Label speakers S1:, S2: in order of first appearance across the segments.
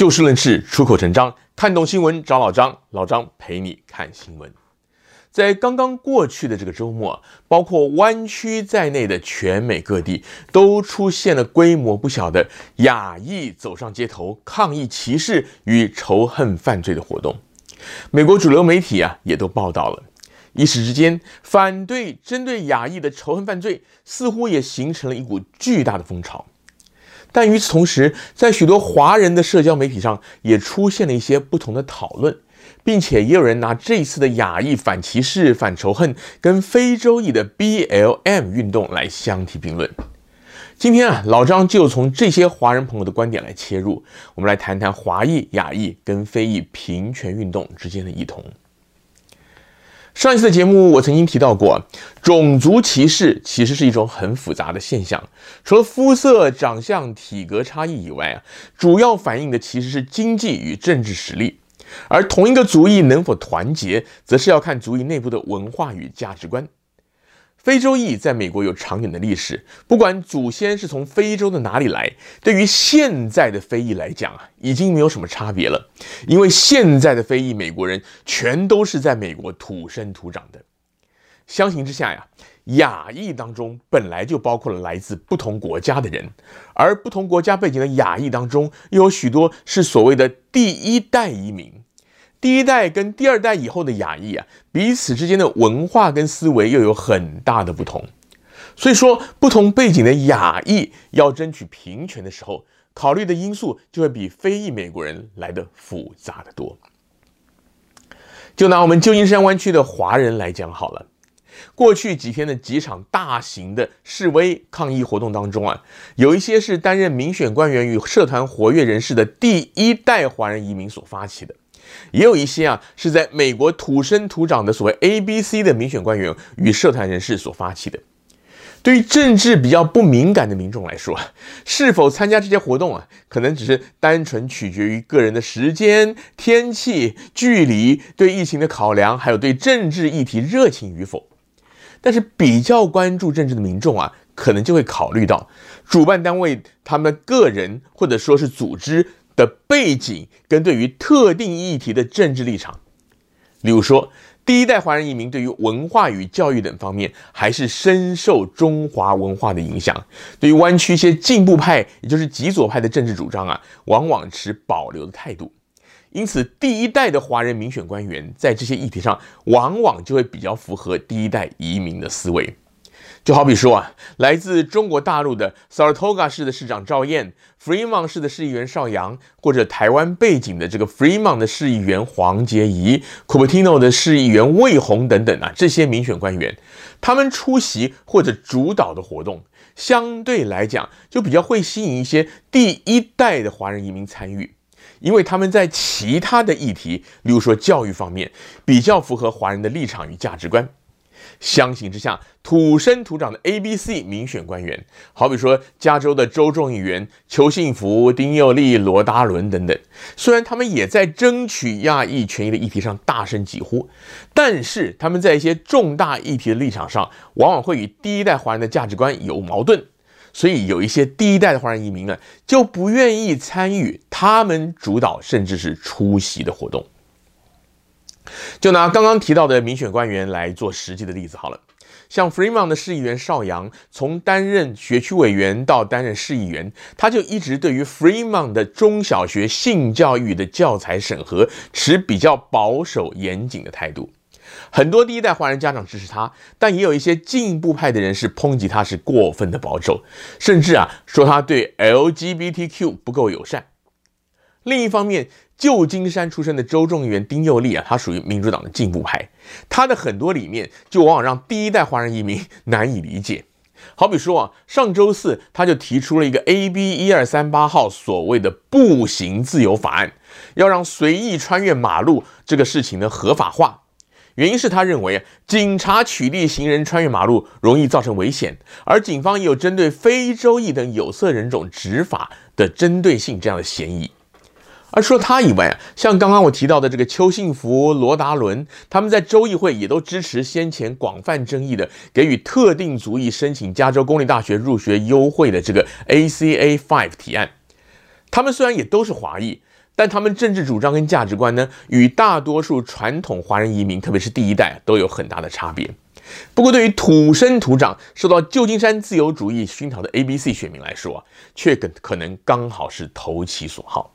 S1: 就事论事，出口成章，看懂新闻找老张，老张陪你看新闻。在刚刚过去的这个周末，包括湾区在内的全美各地都出现了规模不小的亚裔走上街头抗议歧视与仇恨犯罪的活动。美国主流媒体啊也都报道了，一时之间，反对针对亚裔的仇恨犯罪似乎也形成了一股巨大的风潮。但与此同时，在许多华人的社交媒体上，也出现了一些不同的讨论，并且也有人拿这一次的亚裔反歧视、反仇恨跟非洲裔的 BLM 运动来相提并论。今天啊，老张就从这些华人朋友的观点来切入，我们来谈谈华裔、亚裔跟非裔平权运动之间的异同。上一次的节目，我曾经提到过，种族歧视其实是一种很复杂的现象。除了肤色、长相、体格差异以外啊，主要反映的其实是经济与政治实力。而同一个族裔能否团结，则是要看族裔内部的文化与价值观。非洲裔在美国有长远的历史，不管祖先是从非洲的哪里来，对于现在的非裔来讲啊，已经没有什么差别了，因为现在的非裔美国人全都是在美国土生土长的。相形之下呀，亚裔当中本来就包括了来自不同国家的人，而不同国家背景的亚裔当中，又有许多是所谓的第一代移民。第一代跟第二代以后的亚裔啊，彼此之间的文化跟思维又有很大的不同，所以说不同背景的亚裔要争取平权的时候，考虑的因素就会比非裔美国人来的复杂得多。就拿我们旧金山湾区的华人来讲好了，过去几天的几场大型的示威抗议活动当中啊，有一些是担任民选官员与社团活跃人士的第一代华人移民所发起的。也有一些啊，是在美国土生土长的所谓 ABC 的民选官员与社团人士所发起的。对于政治比较不敏感的民众来说，是否参加这些活动啊，可能只是单纯取决于个人的时间、天气、距离、对疫情的考量，还有对政治议题热情与否。但是比较关注政治的民众啊，可能就会考虑到主办单位他们个人或者说是组织。的背景跟对于特定议题的政治立场，例如说，第一代华人移民对于文化与教育等方面，还是深受中华文化的影响。对于湾区一些进步派，也就是极左派的政治主张啊，往往持保留的态度。因此，第一代的华人民选官员在这些议题上，往往就会比较符合第一代移民的思维。就好比说啊，来自中国大陆的 Saratoga 市的市长赵燕，Freemont 市的市议员邵阳，或者台湾背景的这个 Freemont 的市议员黄捷宜，Cupertino 的市议员魏红等等啊，这些民选官员，他们出席或者主导的活动，相对来讲就比较会吸引一些第一代的华人移民参与，因为他们在其他的议题，例如说教育方面，比较符合华人的立场与价值观。相形之下，土生土长的 ABC 民选官员，好比说加州的州众议员邱幸福、丁佑利、罗达伦等等，虽然他们也在争取亚裔权益的议题上大声疾呼，但是他们在一些重大议题的立场上，往往会与第一代华人的价值观有矛盾，所以有一些第一代的华人移民呢，就不愿意参与他们主导甚至是出席的活动。就拿刚刚提到的民选官员来做实际的例子好了，像 Fremont 的市议员邵阳，从担任学区委员到担任市议员，他就一直对于 Fremont 的中小学性教育的教材审核持比较保守严谨的态度。很多第一代华人家长支持他，但也有一些进步派的人士抨击他是过分的保守，甚至啊说他对 LGBTQ 不够友善。另一方面，旧金山出身的州众议员丁佑利啊，他属于民主党的进步派，他的很多理念就往往让第一代华人移民难以理解。好比说啊，上周四他就提出了一个 AB 一二三八号所谓的步行自由法案，要让随意穿越马路这个事情呢合法化。原因是他认为啊，警察取缔行人穿越马路容易造成危险，而警方也有针对非洲裔等有色人种执法的针对性这样的嫌疑。而除了他以外啊，像刚刚我提到的这个邱幸福、罗达伦，他们在州议会也都支持先前广泛争议的给予特定族裔申请加州公立大学入学优惠的这个 ACA Five 提案。他们虽然也都是华裔，但他们政治主张跟价值观呢，与大多数传统华人移民，特别是第一代，都有很大的差别。不过，对于土生土长、受到旧金山自由主义熏陶的 ABC 选民来说啊，却可可能刚好是投其所好。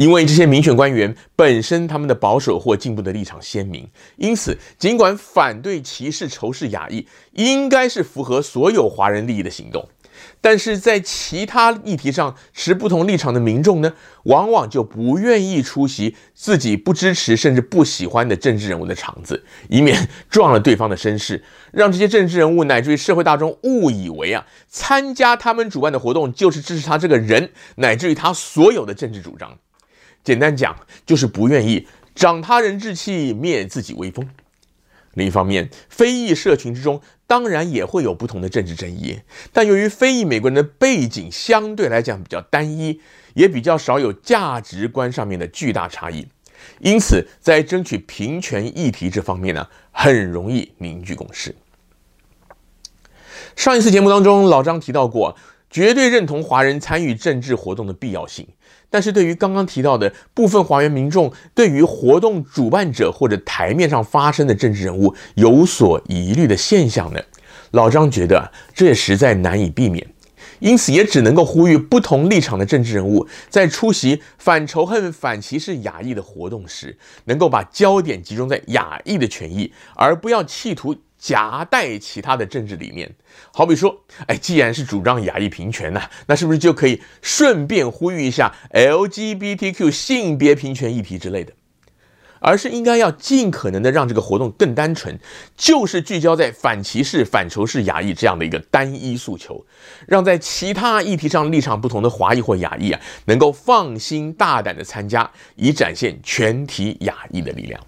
S1: 因为这些民选官员本身他们的保守或进步的立场鲜明，因此尽管反对歧视仇视亚裔，应该是符合所有华人利益的行动。但是在其他议题上持不同立场的民众呢，往往就不愿意出席自己不支持甚至不喜欢的政治人物的场子，以免撞了对方的身世，让这些政治人物乃至于社会大众误以为啊，参加他们主办的活动就是支持他这个人，乃至于他所有的政治主张。简单讲，就是不愿意长他人志气，灭自己威风。另一方面，非裔社群之中当然也会有不同的政治争议，但由于非裔美国人的背景相对来讲比较单一，也比较少有价值观上面的巨大差异，因此在争取平权议题这方面呢，很容易凝聚共识。上一次节目当中，老张提到过，绝对认同华人参与政治活动的必要性。但是对于刚刚提到的部分华人民众对于活动主办者或者台面上发生的政治人物有所疑虑的现象呢，老张觉得这也实在难以避免，因此也只能够呼吁不同立场的政治人物在出席反仇恨、反歧视亚裔的活动时，能够把焦点集中在亚裔的权益，而不要企图。夹带其他的政治理念，好比说，哎，既然是主张亚裔平权呢，那是不是就可以顺便呼吁一下 LGBTQ 性别平权议题之类的？而是应该要尽可能的让这个活动更单纯，就是聚焦在反歧视、反仇视亚裔这样的一个单一诉求，让在其他议题上立场不同的华裔或亚裔啊，能够放心大胆的参加，以展现全体亚裔的力量。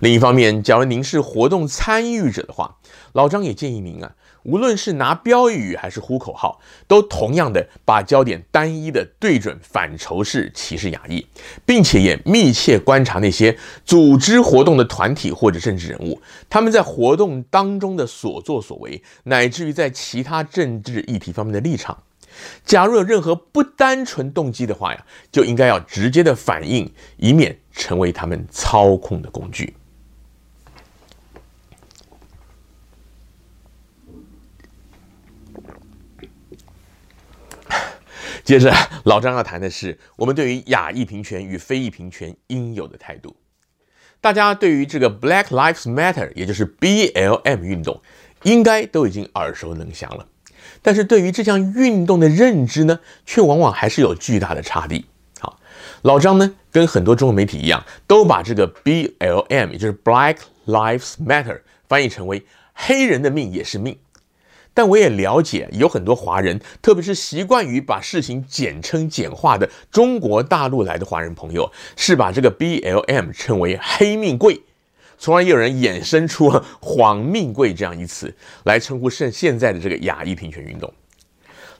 S1: 另一方面，假如您是活动参与者的话，老张也建议您啊，无论是拿标语还是呼口号，都同样的把焦点单一的对准反仇视歧视亚裔，并且也密切观察那些组织活动的团体或者政治人物，他们在活动当中的所作所为，乃至于在其他政治议题方面的立场。假如有任何不单纯动机的话呀，就应该要直接的反应，以免成为他们操控的工具。接着，老张要谈的是我们对于亚裔平权与非裔平权应有的态度。大家对于这个 Black Lives Matter，也就是 BLM 运动，应该都已经耳熟能详了。但是对于这项运动的认知呢，却往往还是有巨大的差异。好，老张呢，跟很多中文媒体一样，都把这个 BLM，也就是 Black Lives Matter，翻译成为“黑人的命也是命”。但我也了解，有很多华人，特别是习惯于把事情简称简化的中国大陆来的华人朋友，是把这个 BLM 称为“黑命贵”。从而也有人衍生出了“黄命贵”这样一词来称呼现现在的这个亚裔平权运动。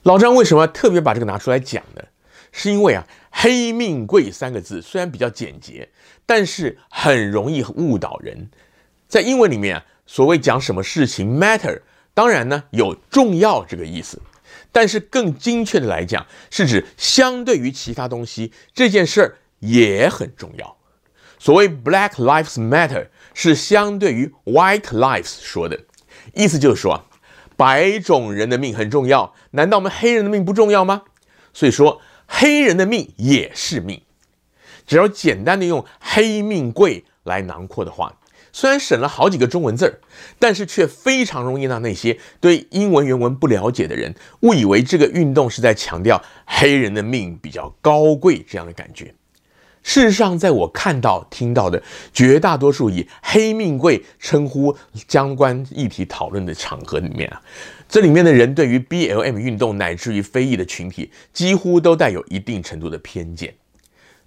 S1: 老张为什么特别把这个拿出来讲呢？是因为啊，“黑命贵”三个字虽然比较简洁，但是很容易误导人。在英文里面啊，所谓讲什么事情 matter，当然呢有重要这个意思，但是更精确的来讲，是指相对于其他东西，这件事儿也很重要。所谓 Black Lives Matter。是相对于 white lives 说的，意思就是说，白种人的命很重要，难道我们黑人的命不重要吗？所以说，黑人的命也是命。只要简单的用“黑命贵”来囊括的话，虽然省了好几个中文字儿，但是却非常容易让那些对英文原文不了解的人误以为这个运动是在强调黑人的命比较高贵这样的感觉。事实上，在我看到、听到的绝大多数以“黑命贵”称呼相关议题讨论的场合里面啊，这里面的人对于 BLM 运动乃至于非裔的群体，几乎都带有一定程度的偏见。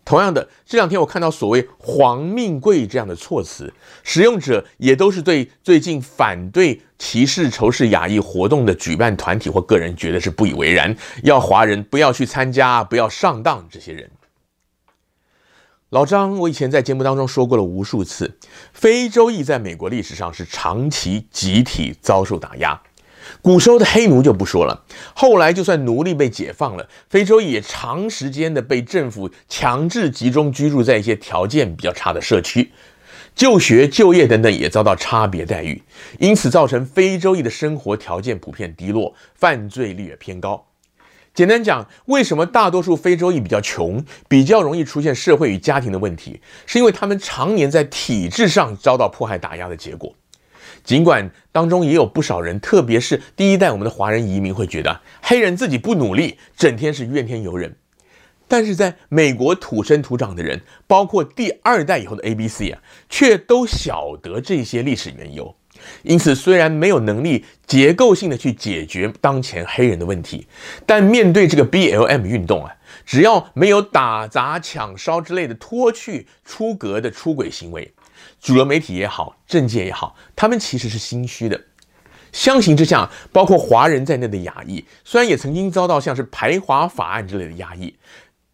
S1: 同样的，这两天我看到所谓“黄命贵”这样的措辞，使用者也都是对最近反对歧视、仇视亚裔活动的举办团体或个人觉得是不以为然，要华人不要去参加、不要上当这些人。老张，我以前在节目当中说过了无数次，非洲裔在美国历史上是长期集体遭受打压。古时候的黑奴就不说了，后来就算奴隶被解放了，非洲也长时间的被政府强制集中居住在一些条件比较差的社区，就学、就业等等也遭到差别待遇，因此造成非洲裔的生活条件普遍低落，犯罪率也偏高。简单讲，为什么大多数非洲裔比较穷，比较容易出现社会与家庭的问题，是因为他们常年在体制上遭到迫害打压的结果。尽管当中也有不少人，特别是第一代我们的华人移民会觉得黑人自己不努力，整天是怨天尤人，但是在美国土生土长的人，包括第二代以后的 ABC 啊，却都晓得这些历史缘由。因此，虽然没有能力结构性的去解决当前黑人的问题，但面对这个 BLM 运动啊，只要没有打砸抢烧之类的脱去出格的出轨行为，主流媒体也好，政界也好，他们其实是心虚的。相形之下，包括华人在内的亚裔，虽然也曾经遭到像是排华法案之类的压抑，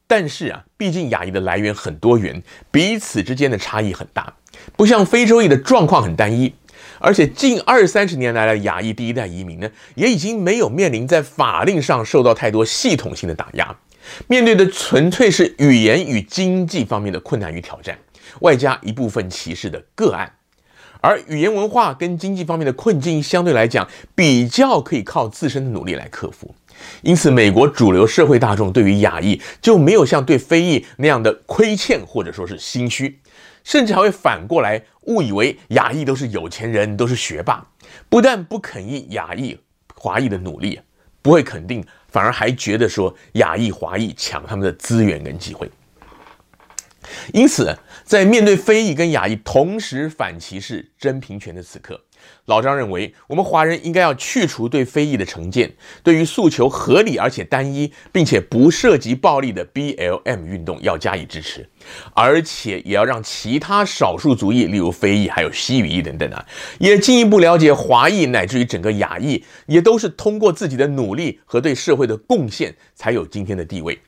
S1: 但是啊，毕竟亚裔的来源很多元，彼此之间的差异很大，不像非洲裔的状况很单一。而且近二三十年来的亚裔第一代移民呢，也已经没有面临在法令上受到太多系统性的打压，面对的纯粹是语言与经济方面的困难与挑战，外加一部分歧视的个案。而语言文化跟经济方面的困境相对来讲比较可以靠自身的努力来克服，因此美国主流社会大众对于亚裔就没有像对非裔那样的亏欠或者说是心虚。甚至还会反过来误以为亚裔都是有钱人，都是学霸，不但不肯定亚裔、华裔的努力，不会肯定，反而还觉得说亚裔、华裔抢他们的资源跟机会。因此，在面对非裔跟亚裔同时反歧视、真平权的此刻，老张认为，我们华人应该要去除对非裔的成见，对于诉求合理而且单一，并且不涉及暴力的 BLM 运动要加以支持，而且也要让其他少数族裔，例如非裔还有西语裔等等啊，也进一步了解华裔乃至于整个亚裔，也都是通过自己的努力和对社会的贡献，才有今天的地位。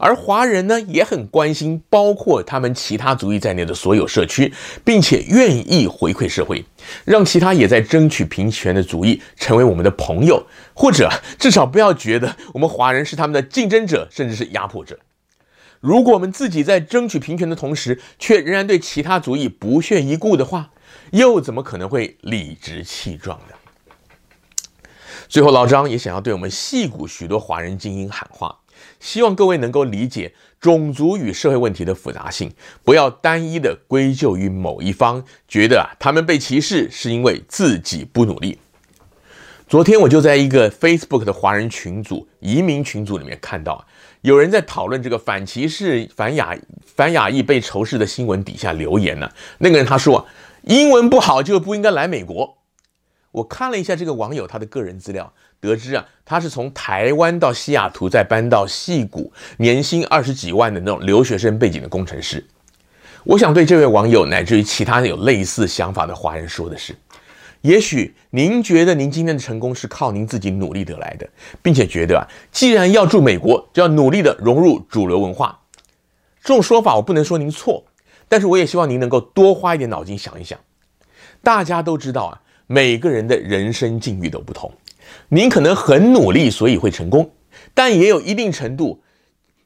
S1: 而华人呢，也很关心包括他们其他族裔在内的所有社区，并且愿意回馈社会，让其他也在争取平权的族裔成为我们的朋友，或者至少不要觉得我们华人是他们的竞争者，甚至是压迫者。如果我们自己在争取平权的同时，却仍然对其他族裔不屑一顾的话，又怎么可能会理直气壮的？最后，老张也想要对我们戏谷许多华人精英喊话。希望各位能够理解种族与社会问题的复杂性，不要单一的归咎于某一方，觉得啊他们被歧视是因为自己不努力。昨天我就在一个 Facebook 的华人群组、移民群组里面看到，有人在讨论这个反歧视、反亚、反亚裔被仇视的新闻底下留言呢。那个人他说，英文不好就不应该来美国。我看了一下这个网友他的个人资料。得知啊，他是从台湾到西雅图，再搬到矽谷，年薪二十几万的那种留学生背景的工程师。我想对这位网友乃至于其他有类似想法的华人说的是：也许您觉得您今天的成功是靠您自己努力得来的，并且觉得啊，既然要住美国，就要努力的融入主流文化。这种说法我不能说您错，但是我也希望您能够多花一点脑筋想一想。大家都知道啊，每个人的人生境遇都不同。您可能很努力，所以会成功，但也有一定程度，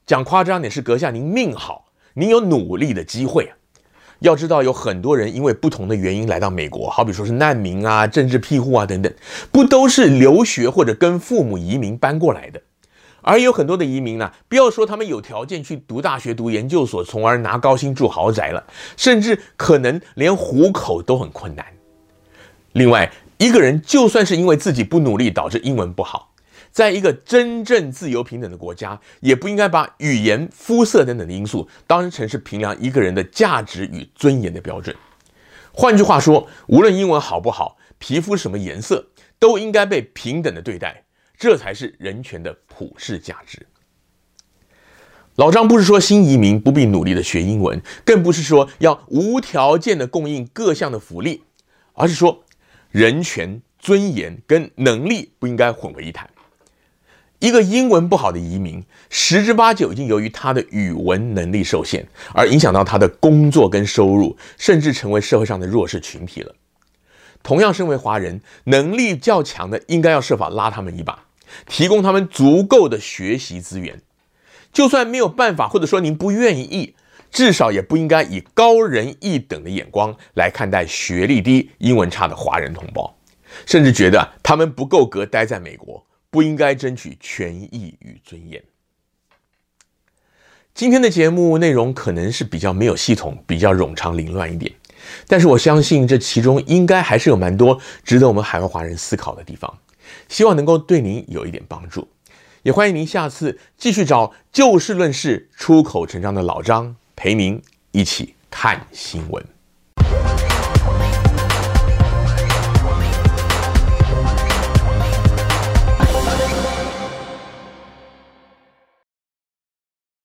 S1: 讲夸张点是阁下您命好，您有努力的机会。要知道，有很多人因为不同的原因来到美国，好比说是难民啊、政治庇护啊等等，不都是留学或者跟父母移民搬过来的？而有很多的移民呢，不要说他们有条件去读大学、读研究所，从而拿高薪住豪宅了，甚至可能连糊口都很困难。另外，一个人就算是因为自己不努力导致英文不好，在一个真正自由平等的国家，也不应该把语言、肤色等等的因素当成是评量一个人的价值与尊严的标准。换句话说，无论英文好不好，皮肤什么颜色，都应该被平等的对待，这才是人权的普世价值。老张不是说新移民不必努力的学英文，更不是说要无条件的供应各项的福利，而是说。人权、尊严跟能力不应该混为一谈。一个英文不好的移民，十之八九已经由于他的语文能力受限，而影响到他的工作跟收入，甚至成为社会上的弱势群体了。同样身为华人，能力较强的应该要设法拉他们一把，提供他们足够的学习资源。就算没有办法，或者说您不愿意，至少也不应该以高人一等的眼光来看待学历低、英文差的华人同胞，甚至觉得他们不够格待在美国，不应该争取权益与尊严。今天的节目内容可能是比较没有系统，比较冗长凌乱一点，但是我相信这其中应该还是有蛮多值得我们海外华人思考的地方，希望能够对您有一点帮助。也欢迎您下次继续找就事论事、出口成章的老张陪您一起看新闻。